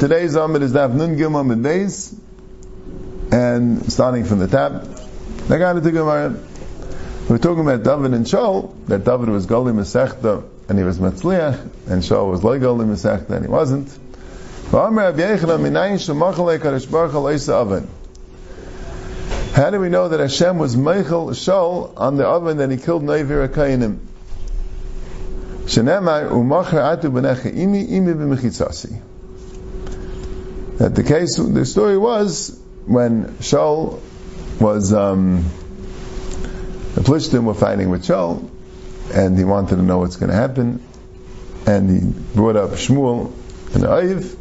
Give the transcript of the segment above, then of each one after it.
Today's Amid is Daf Nun Gimel Amid Beis, and starting from the top, I got it to Gemara. We're talking about David and Shaul, that David was Goli Masechta, and he was Matzliach, and Shaul was like Goli Masechta, and he wasn't. How do we know that Hashem was Meichel Shaul on the oven that he killed Neivir Akainim? U'macher atu b'necha imi imi b'mechitzasi that the case, the story was when Shaul was, um, the Plishtim were fighting with Shaul, and he wanted to know what's going to happen, and he brought up Shmuel and Aiv,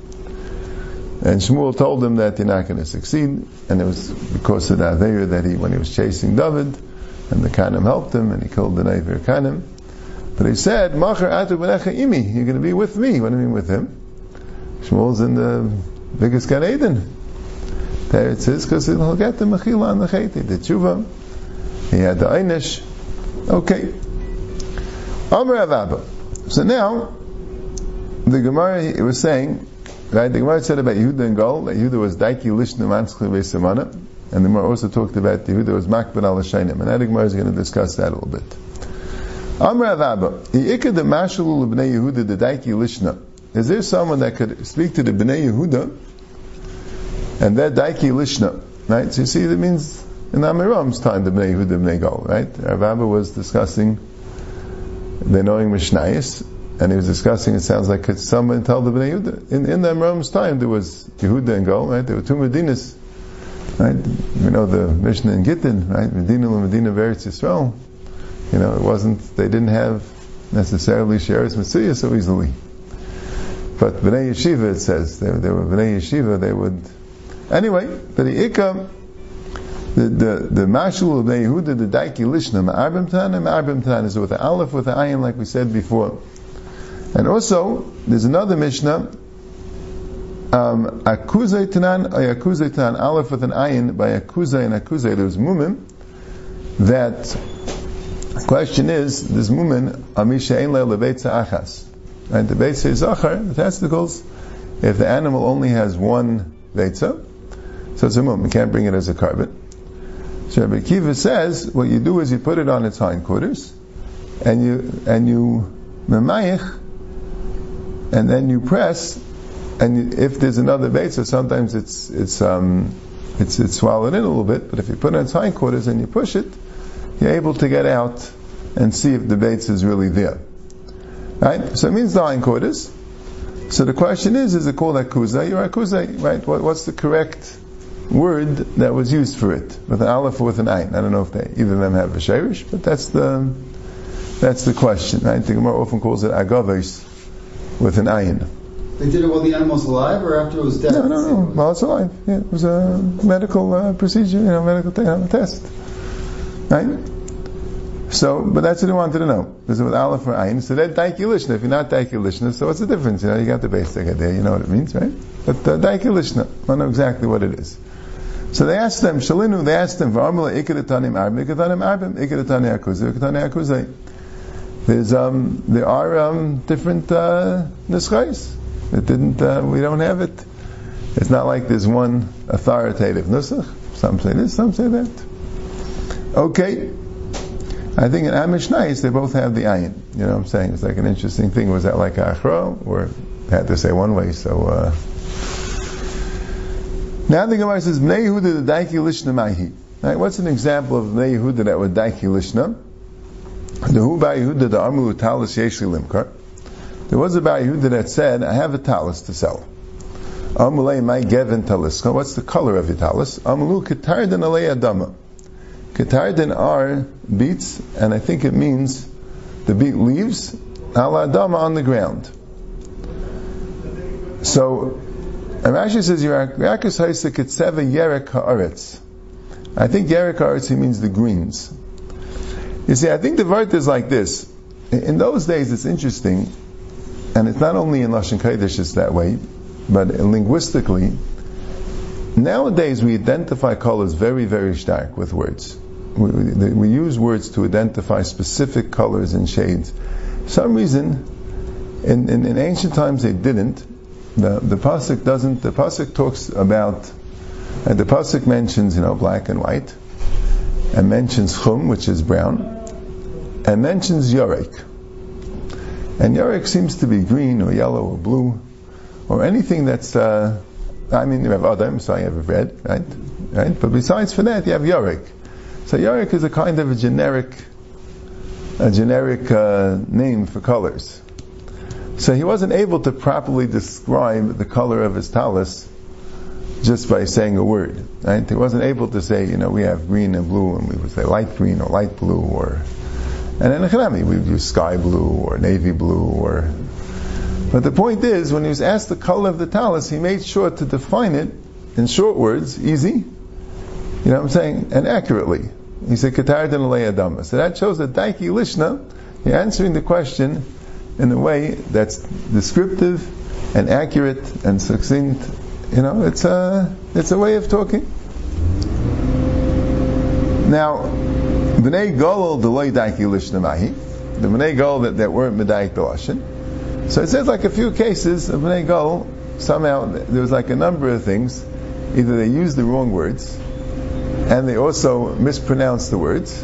and Shmuel told him that you're not going to succeed, and it was because of that Aveir that he, when he was chasing David, and the Kanim helped him, and he killed the Neivir Kanim. But he said, Machar atu imi, you're going to be with me. What do you mean with him? Shmuel's in the biggest Gan Eden. There it says, because he'll get the Mechila and the Cheti, the Tshuva. He had the Einish. Okay. Amr Avaba. So now, the Gemara was saying, right, the Gemara said about Yehuda and Gol, that Yehuda was Daiki Lishnu Manskli Vesemana, and the Gemara also talked about Yehuda was Makban al Shainim, and that Gemara is going to discuss that a little bit. Amr Avaba. Iikad the Mashal Bnei Yehuda, the Daiki Lishna. Is there someone that could speak to the Bnei Yehuda and that Daiki Lishna, right? So you see, that means in Amiram's time, the Bnei Yehuda, Bnei Gal, right? Rav Abba was discussing the knowing Mishnayis, and he was discussing, it sounds like could someone tell the Bnei Yehuda. In, in Amiram's time, there was Yehuda and Gal, right? There were two Medinas, right? You know, the Mishnah in Gittin, right? Medina and Medina Veritz Yisrael. You know, it wasn't, they didn't have necessarily Sheretz Messiah so easily. But Bnei Yeshiva, it says, they, they were Bnei Yeshiva, they would. Anyway, the Ikka, the, the, the Mashul of Bnei Yehuda, the Daiki Lishna, Ma'arbim Tan, and Ma'arbim Tan is with the Aleph, with the Ayin, like we said before. And also, there's another Mishnah, um, Akuzay Tanan, Akuzay Tanan, Aleph with an Ayin, by Akuzay and Akuzay, there's Mumim, that, question is, this Mumin, Amisha Ein Le Levetza Achas. Right? The Beitza Zachar, the testicles, if the animal only has one Beitza, so it's a mum, you can't bring it as a korban. So Rabbi Akiva says, what you do is you put it on its hindquarters, and you, and you, memayich, and then you press, and if there's another Beitza, sometimes it's, it's, um, it's, it's swallowed in a little bit, but if you put it on its hindquarters and you push it, you're able to get out and see if the Beitza is really there. Right? So it means the hindquarters. So the question is, is it called akuzai or akuzai? Right? What, what's the correct word that was used for it? With an aleph or with an ayin? I don't know if they, either of them have a shirish, but that's the, that's the question, right? The Gemara often calls it agaves with an ayin. They did it while the animal was alive or after it was dead? No, no, no. While it's alive. Yeah, it was a medical uh, procedure, you know, medical thing, a test. Right? So, but that's what he wanted to know. Is it with Aleph or Ayin? So that Daiki Lishna. If you're not Daiki Lishna, so what's the difference? You know, you got the basic idea, you know what it means, right? But uh, Daiki I don't know exactly what it is. So they asked them, Shalinu, they asked them, V'amala ikadatanim arbim, ikadatanim arbim, ikadatani akuzay, ikadatanim akuzay. There's, um, there are, um, different, uh, nuschais. It didn't, uh, we don't have it. It's not like there's one authoritative nusach. Some say this, some say that. Okay. I think in Amish they both have the ayin. You know what I'm saying? It's like an interesting thing. Was that like achro, or had to say one way? So uh, now the Gemara says Bnei Yehuda the Daiki Lishna Mahi. Right? What's an example of Bnei Yehuda that would Daiki Lishna? The Hu Ba Yehuda the Amu Talis Yeshli Limkar. There was a Ba Yehuda that said, "I have a talis to sell." Amulei my gevin taliska. What's the color of your talis? Amulu ketardan alei adama. Ketardan are beets, and I think it means the beet leaves ala adama on the ground. So, Rashi says Yerakas Haisa Ketseva Yerek Haaretz. I think Yerek Haaretz he means the greens. You see, I think the word is like this. In those days, it's interesting, and it's not only in Lashon Kodesh it's that way, but linguistically, nowadays we identify colors very, very stark with words we, we, use words to identify specific colors and shades. For some reason, in, in, in, ancient times they didn't, the the pasuk doesn't. The pasuk talks about, and the pasuk mentions you know black and white, and mentions chum, which is brown, and mentions yorek. And yorek seems to be green or yellow or blue, or anything that's. Uh, I mean, you have Adam, so have red, right? Right. But besides for that, you have Yorick. So Yorick is a kind of a generic, a generic uh, name for colors. So he wasn't able to properly describe the color of his talus just by saying a word. Right? He wasn't able to say, you know, we have green and blue, and we would say light green or light blue, or and in Hanami we would use sky blue or navy blue, or. But the point is, when he was asked the color of the talus, he made sure to define it in short words, easy. You know what I'm saying, and accurately. He said, "Katar Adama." So that shows that Daiki Lishna, you're answering the question in a way that's descriptive and accurate and succinct. You know, it's a it's a way of talking. Now, bnei golol deloy daiki Lishna Mahi, the bnei golol that, that weren't medaik the So it says like a few cases of bnei golol. Somehow there was like a number of things. Either they used the wrong words, and they also mispronounced the words,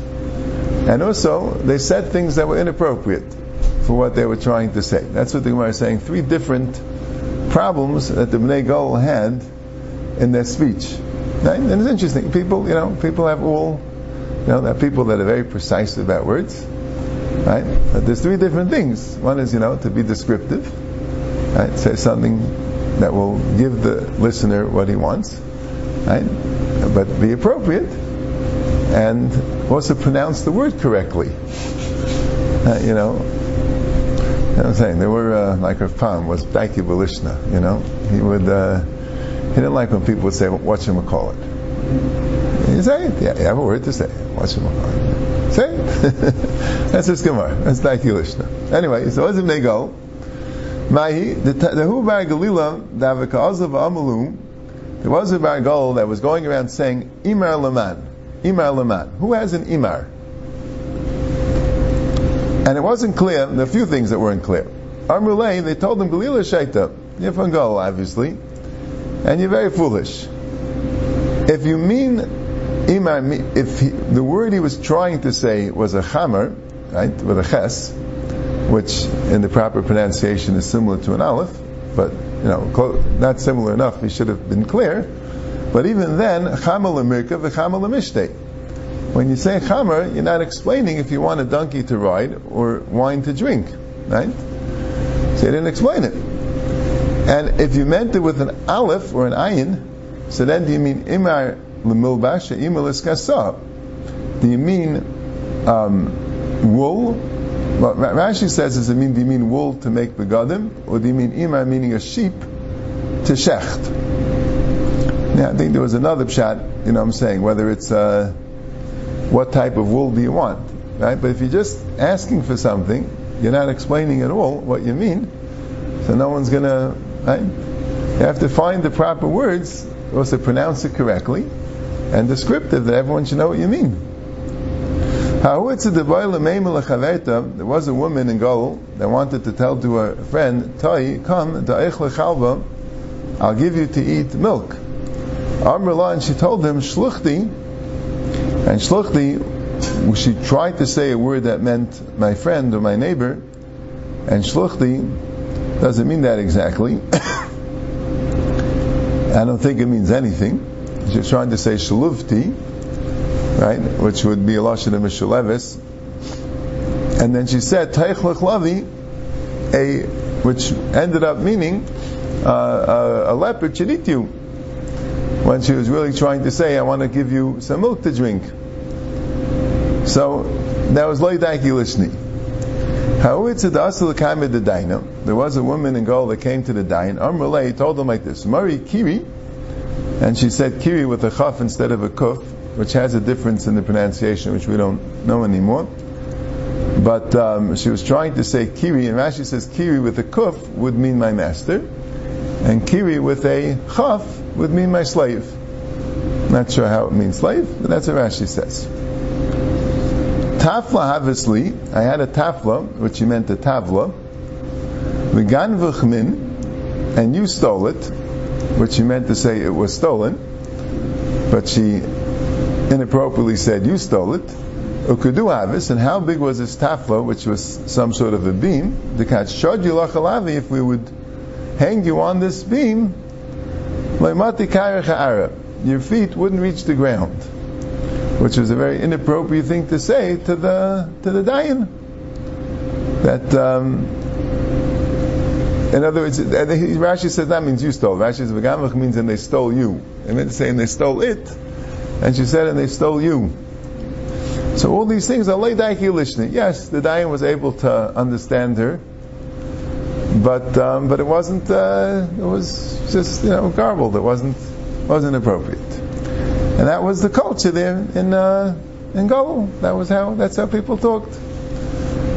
and also they said things that were inappropriate for what they were trying to say. That's what the Gemara is saying. Three different problems that the Bnei Gol had in their speech. And it's interesting. People, you know, people have all, you know, there are people that are very precise about words. Right? But there's three different things. One is, you know, to be descriptive. Right? Say something that will give the listener what he wants. Right? But be appropriate. And also pronounce the word correctly. Uh, you know, you know I'm saying? There were, uh, like Rav Pam was Daiki Belishna, you know? He would, uh, he didn't like when people would say, what should we call it? Say it? Yeah, you have a word to say. What should we call it? That's his Gemara. That's Daiki Belishna. Anyway, so as they go, Mahi, the Hu Bar Galila, Davika Azav Amalu, there was a Bar Gal that was going around saying, Imar Laman. Imar Laman. Who has an Imar? And it wasn't clear, there are a few things that weren't clear. Amrulay, they told him, Galila Shaita, you're from Gal, obviously, and you're very foolish. If you mean If he, the word he was trying to say was a chamar, right, with a ches, which in the proper pronunciation is similar to an aleph, but you know, not similar enough. He should have been clear. But even then, chamal amirka v'chamal amishte. When you say chamer, you're not explaining if you want a donkey to ride or wine to drink, right? So you didn't explain it. And if you meant it with an aleph or an ayin, so then do you mean imar lemilbasha imar liskasa? Do you mean um, wool? What Rashi says is, it mean, do you mean wool to make begadim, or do you mean imar meaning a sheep to shecht? Now, I think there was another shot, you know what I'm saying, whether it's uh, what type of wool do you want, right? But if you're just asking for something, you're not explaining at all what you mean, so no one's gonna, right? You have to find the proper words, also pronounce it correctly, and descriptive that everyone should know what you mean. There was a woman in Gol that wanted to tell to her friend, Tai, come, I'll give you to eat milk. Amrullah, and she told him, Shluchti, and shluchti, she tried to say a word that meant my friend or my neighbor, and shluchti doesn't mean that exactly. I don't think it means anything. She's trying to say shaluvti, right, which would be a lashon of mishalevis. And then she said taich lechlavi, a which ended up meaning uh, a, a leopard should eat you when she was really trying to say, I want to give you some milk to drink. So that was Loidaki Lishni. There was a woman in Gaul that came to the Dain. Amrulay told them like this: Mari Kiri, and she said Kiri with a chaf instead of a kuf, which has a difference in the pronunciation, which we don't know anymore. But um, she was trying to say Kiri, and Rashi says Kiri with a kuf would mean my master, and Kiri with a chaf would mean my slave. Not sure how it means slave, but that's what Rashi says. Tafla, obviously, I had a tafla, which he meant a tavla. V'gan v'chmin, and you stole it, which she meant to say it was stolen, but she inappropriately said you stole it. Ukudu avis, and how big was this tafla, which was some sort of a beam? The kat shod yilachalavi, if we would hang you on this beam, your feet wouldn't reach the ground, which was a very inappropriate thing to say to the to the dayan. That, um, in other words, Rashi says that means you stole. Rashi says means and they stole you. It meant saying they stole it, and she said and they stole you. So all these things are leidaiki lishni. Yes, the dayan was able to understand her, but um, but it wasn't. Uh, it was just you know garbled. It wasn't wasn't appropriate. And that was the culture there in uh, in Goel. That was how that's how people talked.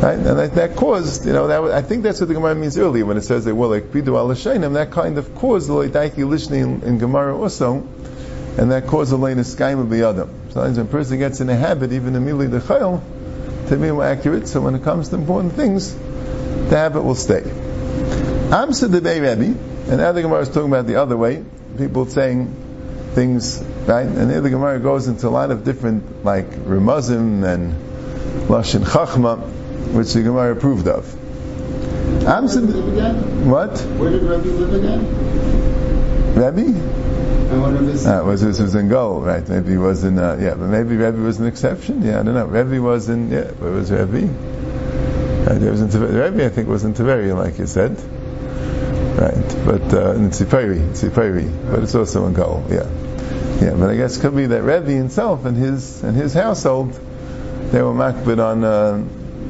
Right? And that, that caused, you know, that I think that's what the Gemara means earlier when it says they were like pidu al That kind of caused the leidaiki lishni in, Gemara also, and that caused the leina skaima biyadam. Sometimes when a person gets in a habit, even immediately the chayil, to be more accurate. So when it comes to important things, the habit will stay. Amsa the Rebbe, and now the Gemara is talking about the other way, people saying things, right? And here the Gemara goes into a lot of different, like Ramazim and Lashon Chachma, which the Gemara approved of. Amsa, what? Where did Rebbe live again? Rebbe? I wonder if it's. Ah, was this was in Goel, right? Maybe he was in, uh, yeah, but maybe Rebbe was an exception. Yeah, I don't know. Rebbe was in, yeah, where was Rebbe? There was in Rebbe, I think, was in Tveria, like you said. Right, but uh, in Tzipari, Tzipari, but it's also in Goel, yeah, yeah. But I guess it could be that Rebbe himself and his and his household, they were makbid on uh,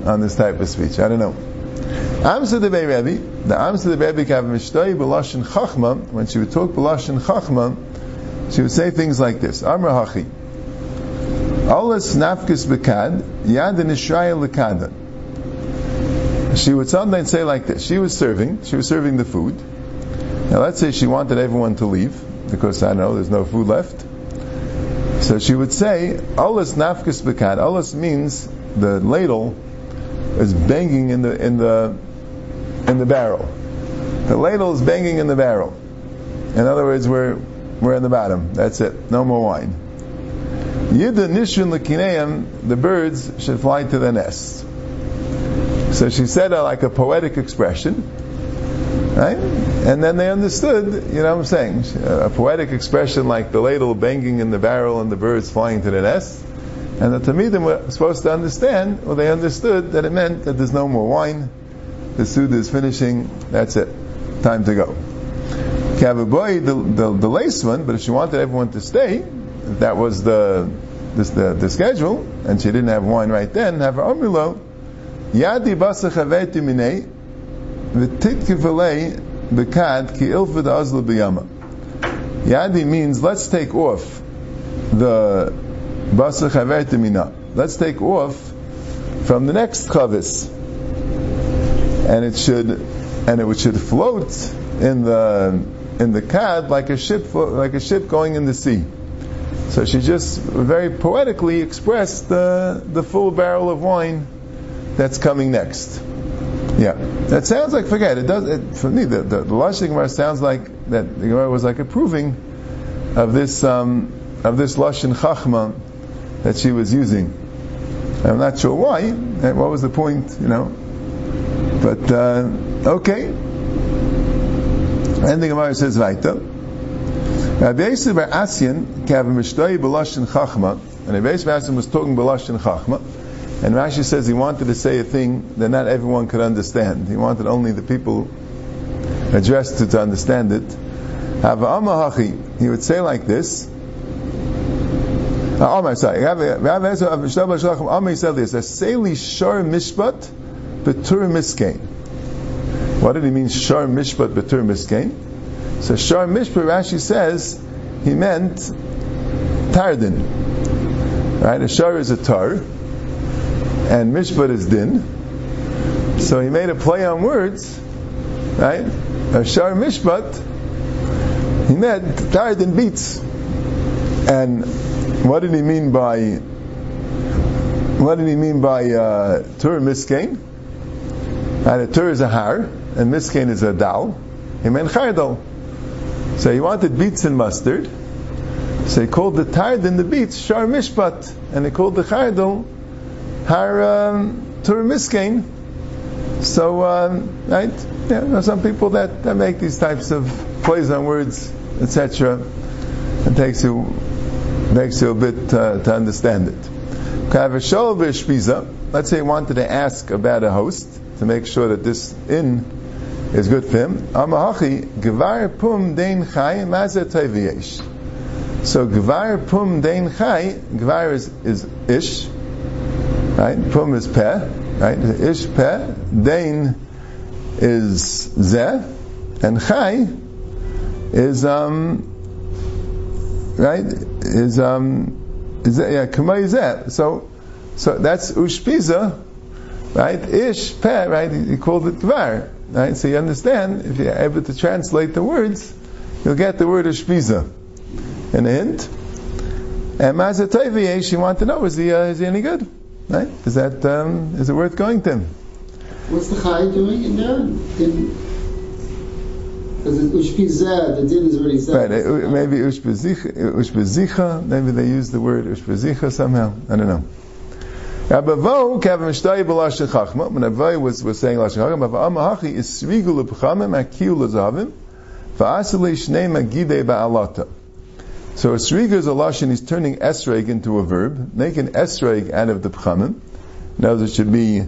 on this type of speech. I don't know. Amsa the Rebbe, the Amsa the Rebbe kav mishtoi b'lashon chachma. When she would talk b'lashon chachma, she would say things like this: Amr hachi, Olas nafkis bekad yad nishraya lekada she would sometimes say like this. She was serving, she was serving the food. Now let's say she wanted everyone to leave, because I know there's no food left. So she would say, Alas nafkis bekat. Alas means the ladle is banging in the in the in the barrel. The ladle is banging in the barrel. In other words, we're we're in the bottom. That's it. No more wine. Yida nishun lekineim, the birds should fly to the nest. So she said like a poetic expression, right? And then they understood, you know what I'm saying? A poetic expression like the ladle banging in the barrel and the birds flying to the nest. And the Talmidim were supposed to understand, or they understood that it meant that there's no more wine, the Suda is finishing, that's it, time to go. Kavaboy, the, the, the lace one, but if she wanted everyone to stay, that was the, the, the schedule, and she didn't have wine right then, have her Omulo, Yadi basa chaveti minei, v'titkifalei bekad ki ilfid azla b'yama. Yadi means let's take off the Let's take off from the next chavis, and it should and it should float in the in the kad like a ship like a ship going in the sea. So she just very poetically expressed the the full barrel of wine that's coming next. Yeah, that sounds like forget it. Does it, for me the the, the Lashon Gemara sounds like that the Gemara was like approving of this um, of this lashon chachma that she was using. I'm not sure why. What was the point? You know, but uh, okay. And the Gemara says weiter. Rabbi Yisrael bar Asyan kav mishtoi b'lashon chachma, and Rabbi Yisrael was talking b'lashon chachma. And Rashi says he wanted to say a thing that not everyone could understand. He wanted only the people addressed to, to understand it. He would say like this. Uh, Amar, sorry. Amar said this. Aseli shar mishpat miskein. What did he mean shar mishpat betur miskein? So shar mishpat, Rashi says, he meant tardin. Right? A shar is a tar and mishpat is din. So he made a play on words, right? Ashar mishpat, he meant tardin beats. And what did he mean by what did he mean by uh, tur miskain? Right, a tur is a har, and miskain is a dal. He meant Chayadol. So he wanted beets and mustard. So he called the tardin the beets Shar Mishpat, and he called the Chayadol Har um, Tur Miskain. So, um, right? Yeah, there are some people that, that make these types of plays on words, etc. It takes you makes you a bit uh, to understand it. Let's say he wanted to ask about a host to make sure that this inn is good for him. Amahachi gvar pum dein chai mazet So gvar pum dein chai, gvar is, is ish, right? Pum is peh, right? Ish peh, dein is zeh, and chai is um right is um is that yeah kamay So so that's ushpiza, right? Ish peh, right? He called it dvar, right? So you understand if you're able to translate the words, you'll get the word ushpiza in a hint. And Mazatayvi, she want to know is he uh, is he any good? Right? Is that um, is it worth going to him? What's the Chai doing in there? In because the din is already. Right, uh, maybe ushpezicha, maybe they use the word ushpezicha somehow. I don't know. Rabavo kavim shtay b'lashin chachma. When was was saying lashin chachma, v'amahachi is akiu shnei magide ba'alata. So a sriga is a lashon. He's turning esreg into a verb, making esreg out of the pchamim. Now there should be.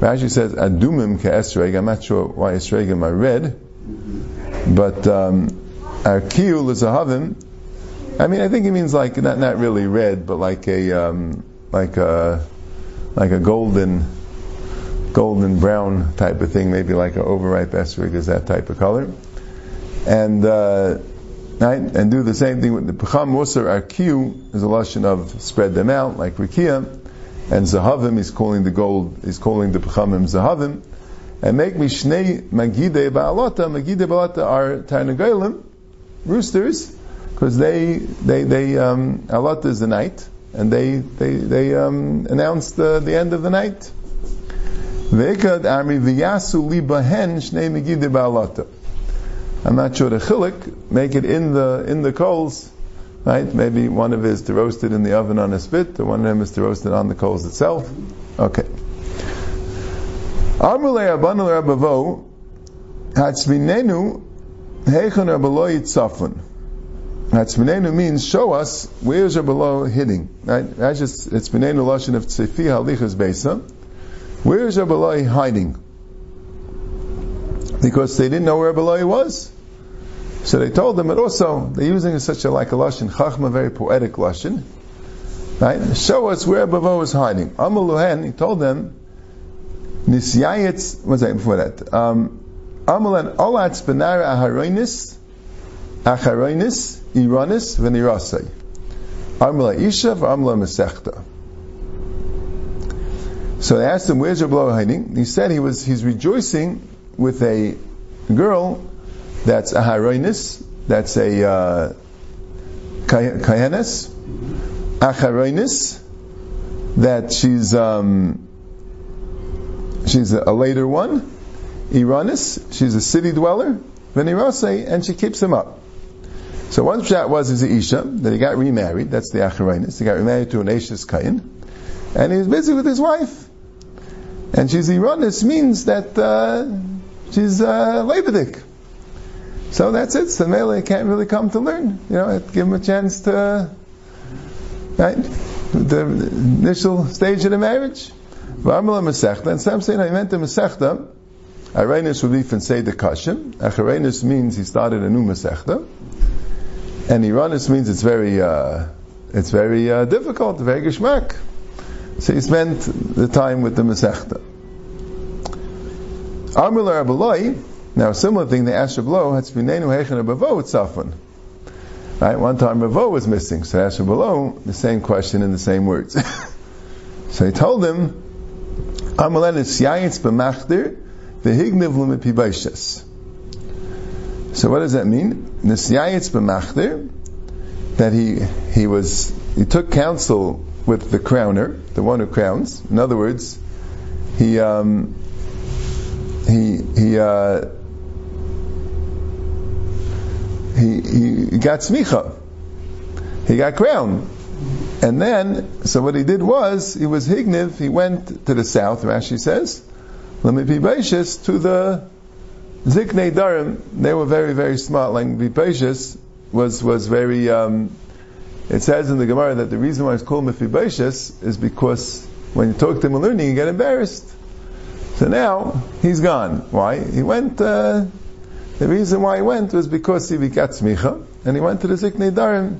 Rashi says adumim ke esreg. I'm not sure why esregim are red. But um, is a havim. I mean, I think it means like not not really red, but like a um, like a like a golden golden brown type of thing, maybe like an overripe esrig is that type of color, and uh, and do the same thing with the pecham musar. Our kiyu is a lashon of spread them out like rikia, and zahavim is calling the gold, is calling the pechamim zahavim and make me shnei magide ba'alota. Magide ba'alota are tarnagolim, roosters, because they they they um, alota is the night, and they they they um, announce the, the end of the night. Ve'ekad armi v'yasu libahen shnei magide ba'alota. I'm not sure the chilik make it in the in the coals, right? Maybe one of it is to roast it in the oven on a spit, or one of them is to roast it on the coals itself. Okay. Amrulei Abanu Rabavo Hatzminenu Heichon Rabbaloi Tzafun. Hatzminenu means show us where's Rabbaloi hitting. Right? That's just it's Minenu Lashon of Tzefi Halichas Besa. Where's Rabbaloi hiding? Because they didn't know where Rabbaloi was. So they told them, but also they're using such a like a lashon chachma, very poetic lashon, right? Show us where Bavo is hiding. Amaluhen, he told them, Nisyayetz, what's that before that? Um, Amalan olatz benara aharoinis, acharoinis, iranis, venirasai. Amala isha, amala mesechta. So they asked him, where's your blow hiding? He said he was, he's rejoicing with a girl that's a haroinis, that's a, uh, kayenes, acharoinis, that she's, um, she's a, later one. Iranis, she's a city dweller. Venirase, and she keeps him up. So one shot was his Isha, that he got remarried, that's the Acharainis. He got remarried to an Ashes Kayin, and he was busy with his wife. And she's Iranis means that uh, she's uh. So that's it. So Mele can't really come to learn. You know, give him a chance to, right? The initial stage of the marriage. V'amala Masechta, and some say, no, he meant the Masechta. Arenis would be say the Kashim. Acharenis means he started a new Masechta. And Iranis means it's very, uh, it's very uh, difficult, very geschmack. So he spent the time with the Masechta. Amrul Rabbaloi, now a similar thing, the asked Rabbaloi, Hatzminenu Hechen Rabavo Tzafon. Right, one time Ravo was missing, so asked Rabbaloi, the same question in the same words. so he told him, So what does that mean? Nisyayitz b'machdir, that he, he was, he took counsel with the crowner, the one who crowns. In other words, he, um, he, he, uh, he, he got smicha. He got crowned. And then, so what he did was, he was higniv, he went to the south, Rashi says, let me be gracious to the Ziknei Darom. They were very, very smart. Like Mephibosheth was, was very, um, it says in the Gemara that the reason why it's called Mephibosheth is because when you talk to him learning, you get embarrassed. So now, he's gone. Why? He went, uh, the reason why he went was because he got smicha, and he went to the Ziknei Darom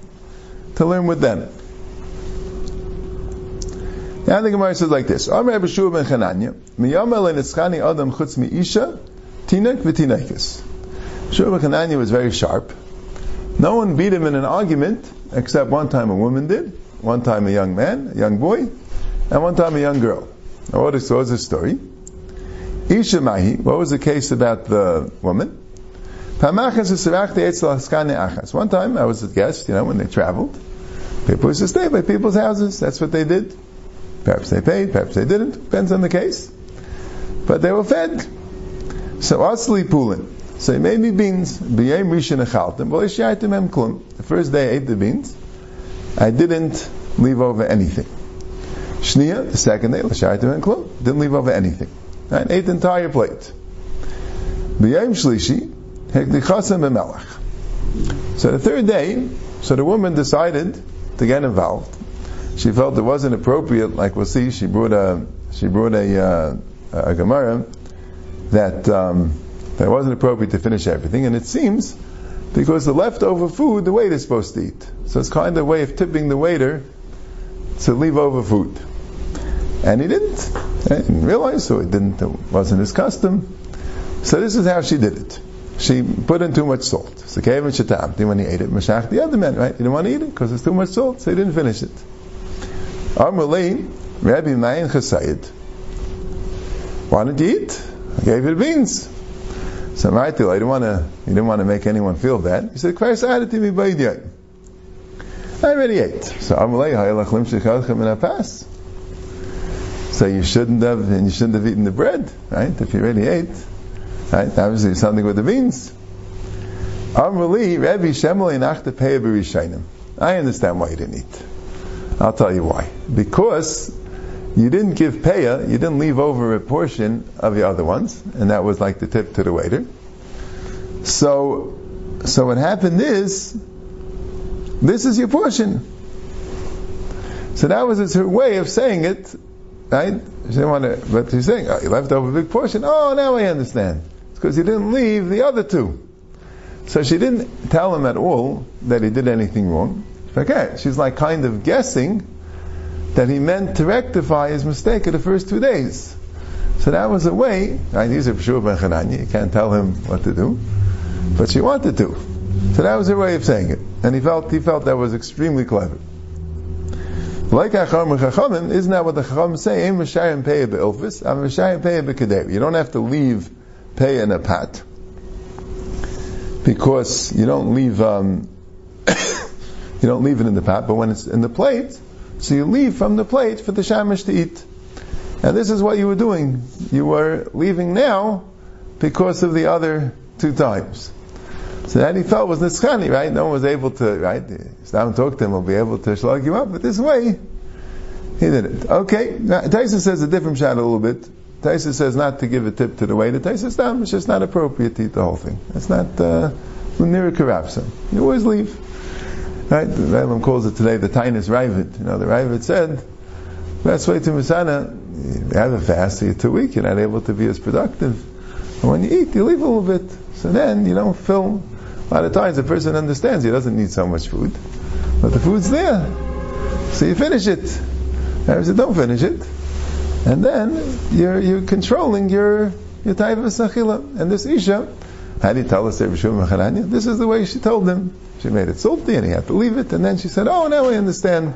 to learn with them. Now the Gemara says like this: Amr Rabbi Shua ben Chananya, miyamel enitzchani adam chutz miisha, tinek v'tinekis. Shua ben Chananya was very sharp. No one beat him in an argument except one time a woman did, one time a young man, a young boy, and one time a young girl. Now what is, what is the story? Isha Mahi, what was the case about the woman? One time I was a guest, you know, when they traveled. People used to stay by people's houses. That's what they did. Perhaps they paid, perhaps they didn't. Depends on the case. But they were fed. So asli pulin. So he made me beans. B'yem rishon echaltem. em klum. The first day I ate the beans. I didn't leave over anything. Shnia, the second day, l'shaytem em. Didn't leave over anything. I ate the entire plate. B'yem shlishi, so the third day, so the woman decided to get involved. She felt it wasn't appropriate, like we'll see. She brought a she brought a uh, a gemara that um, that wasn't appropriate to finish everything, and it seems because the leftover food the waiter's supposed to eat. So it's kind of a way of tipping the waiter to leave over food, and he didn't. He didn't realize, so it didn't. It wasn't his custom. So this is how she did it she put in too much salt. So Kevin Shatam, when he ate it, Mashach the other man, right? He didn't want to eat it because it's too much salt, so he didn't finish it. Amalei, Rabbi Mayin Chasayid. Didn't you eat? I gave you the beans. So I didn't want to, he didn't want to make anyone feel bad. He said, Kvar Sa'adet mi Baydiyat. I already ate. So Amalei, Hayalach Lim Shechadchem in pass. So you shouldn't have, and you shouldn't have eaten the bread, right? If you already ate. Right? Obviously, something with the beans. Amrali, Rabbi Shemali Nachta B'Rishainim. I understand why you didn't eat. I'll tell you why. Because you didn't give Peya, you didn't leave over a portion of the other ones, and that was like the tip to the waiter. So, so what happened is, this is your portion. So that was her way of saying it, right? She didn't want to, but she's saying, oh, you left over a big portion. Oh, now I understand It's because he didn't leave the other two. So she didn't tell him at all that he did anything wrong. Okay, she's like kind of guessing that he meant to rectify his mistake of the first two days. So that was a way, right, he's a ben Chananya, you can't tell him what to do, but she wanted to. So that was her way of saying it. And he felt, he felt that was extremely clever. Like Acham Chachamim, isn't that what the Chachamim say? Ein Meshayim Peya Be'ilfis, Am Meshayim Peya You don't have to leave pay in a pat because you don't leave um, you don't leave it in the pot, but when it's in the plate, so you leave from the plate for the shamish to eat. And this is what you were doing. You were leaving now because of the other two times. So that he felt was nitzchani, right? No one was able to, right? Stam talk to him, will be able to slug you up, but this way, he did it. Okay, Tyson says a different shot a little bit. Taisa says not to give a tip to the waiter. Taisa says it's just not appropriate to eat the whole thing. It's not uh, near a karabsa. You always leave. Right? The Rambam calls it today the Tainus Ravid. You know, the Ravid said, best way to Misana, you have a fast, you're too weak, you're not able to be as productive. And when you eat, you leave a little bit. So then you don't fill. a lot of times a person understands he doesn't need so much food. But the food's there. So you finish it. I said, don't finish it and then you're you're controlling your your type of sachila. And this isha, how do you tell us This is the way she told him. She made it salty, and he had to leave it. And then she said, "Oh, now I understand.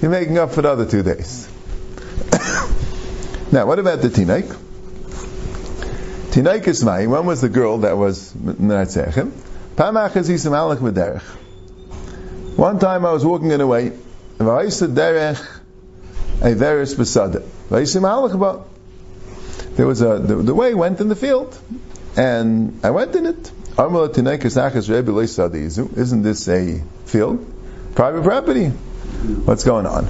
You're making up for the other two days." now, what about the tinaik? Tinaik is my. When was the girl that was menatzechem? One time I was walking in a way, a veris besada. There was a the, the way went in the field, and I went in it. Isn't this a field? Private property. What's going on?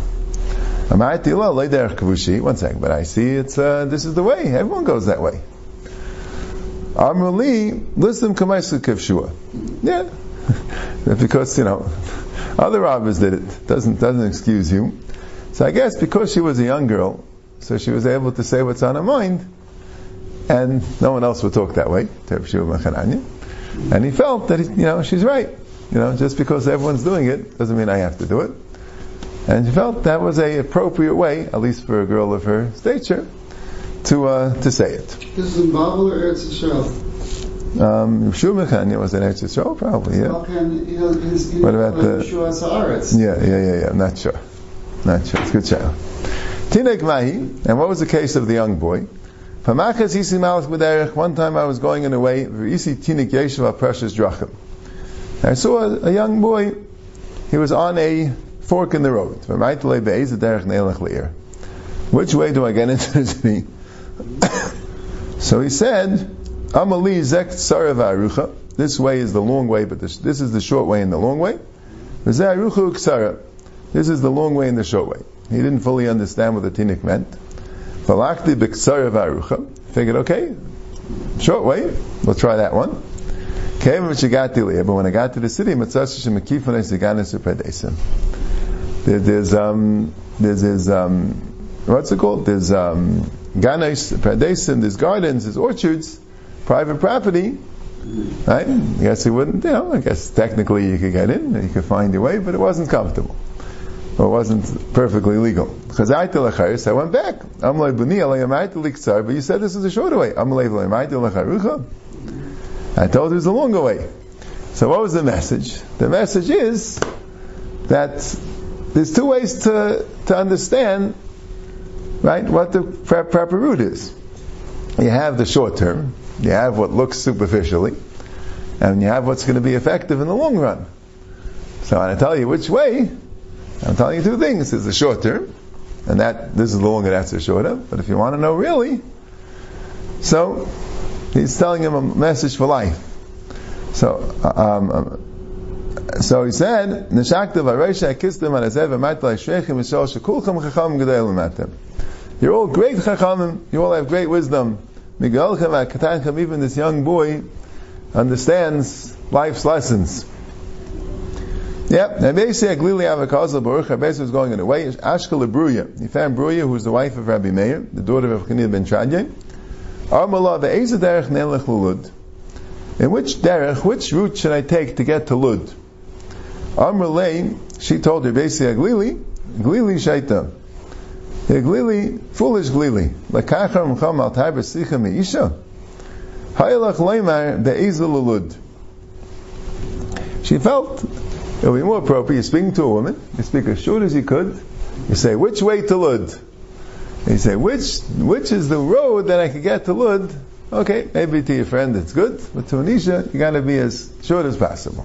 One second, but I see it's uh, this is the way. Everyone goes that way. Listen. Yeah. because, you know, other rabbis did it. Doesn't, doesn't excuse you. So I guess because she was a young girl, so she was able to say what's on her mind, and no one else would talk that way, to Shumany. and he felt that, you know, she's right. You know, just because everyone's doing it doesn't mean I have to do it. And he felt that was a appropriate way, at least for a girl of her stature, to uh, to say it. This is in Babel or Eretz Yisrael? Um, Shumachan was an Eretz Yisrael, probably, yeah. what about the? Yeah, yeah, yeah, yeah. I'm not sure. Not sure. It's a good show. Tinek Mahi, and what was the case of the young boy? One time I was going in a way, Yeshiva precious drachim. I saw a, a young boy, he was on a fork in the road. Which way do I get into the city? so he said, Amali zek arucha. This way is the long way, but this, this is the short way and the long way. This is the long way and the short way. He didn't fully understand what the tinik meant. Figured, okay, short way, we'll try that one. Came But when I got to the city, there's um, there's, um, what's it called? There's um, pradesim, there's gardens, there's orchards, private property. Right? I guess he wouldn't, you know, I guess technically you could get in, you could find your way, but it wasn't comfortable. It wasn't perfectly legal. I went back. But you said this is a shorter way. I told you it was a longer way. So what was the message? The message is that there's two ways to, to understand, right, what the proper route is. You have the short term, you have what looks superficially, and you have what's going to be effective in the long run. So I want to tell you which way. I'm telling you two things. There's the short term, and that this is the longer, that's the shorter. But if you want to know really, so he's telling him a message for life. So, um, um so he said. You're all great chachamim. You all have great wisdom. Even this young boy understands life's lessons. Yep. Nebesi Aglili Avakazal Baruch Rabbeinu was going in a way. Ashkel Bruria. He found Bruria, who was the wife of Rabbi Meir, the daughter of Chanil ben Chadye. Armala ve'eza derech nelech lulud. In which derech, which route should I take to get to Lud? Amrlay, she told her basically Glili, Glili Shaita. Glili, foolish Glili. Lakachar mcham al taiber sicha meisha. Hayalach leimar be'ezel lulud. She felt it would be more appropriate. You're speaking to a woman, you speak as short as you could, you say, which way to Lud? And you say, which, which is the road that I could get to Lud? Okay, maybe to your friend it's good, but to Anisha, you gotta be as short as possible.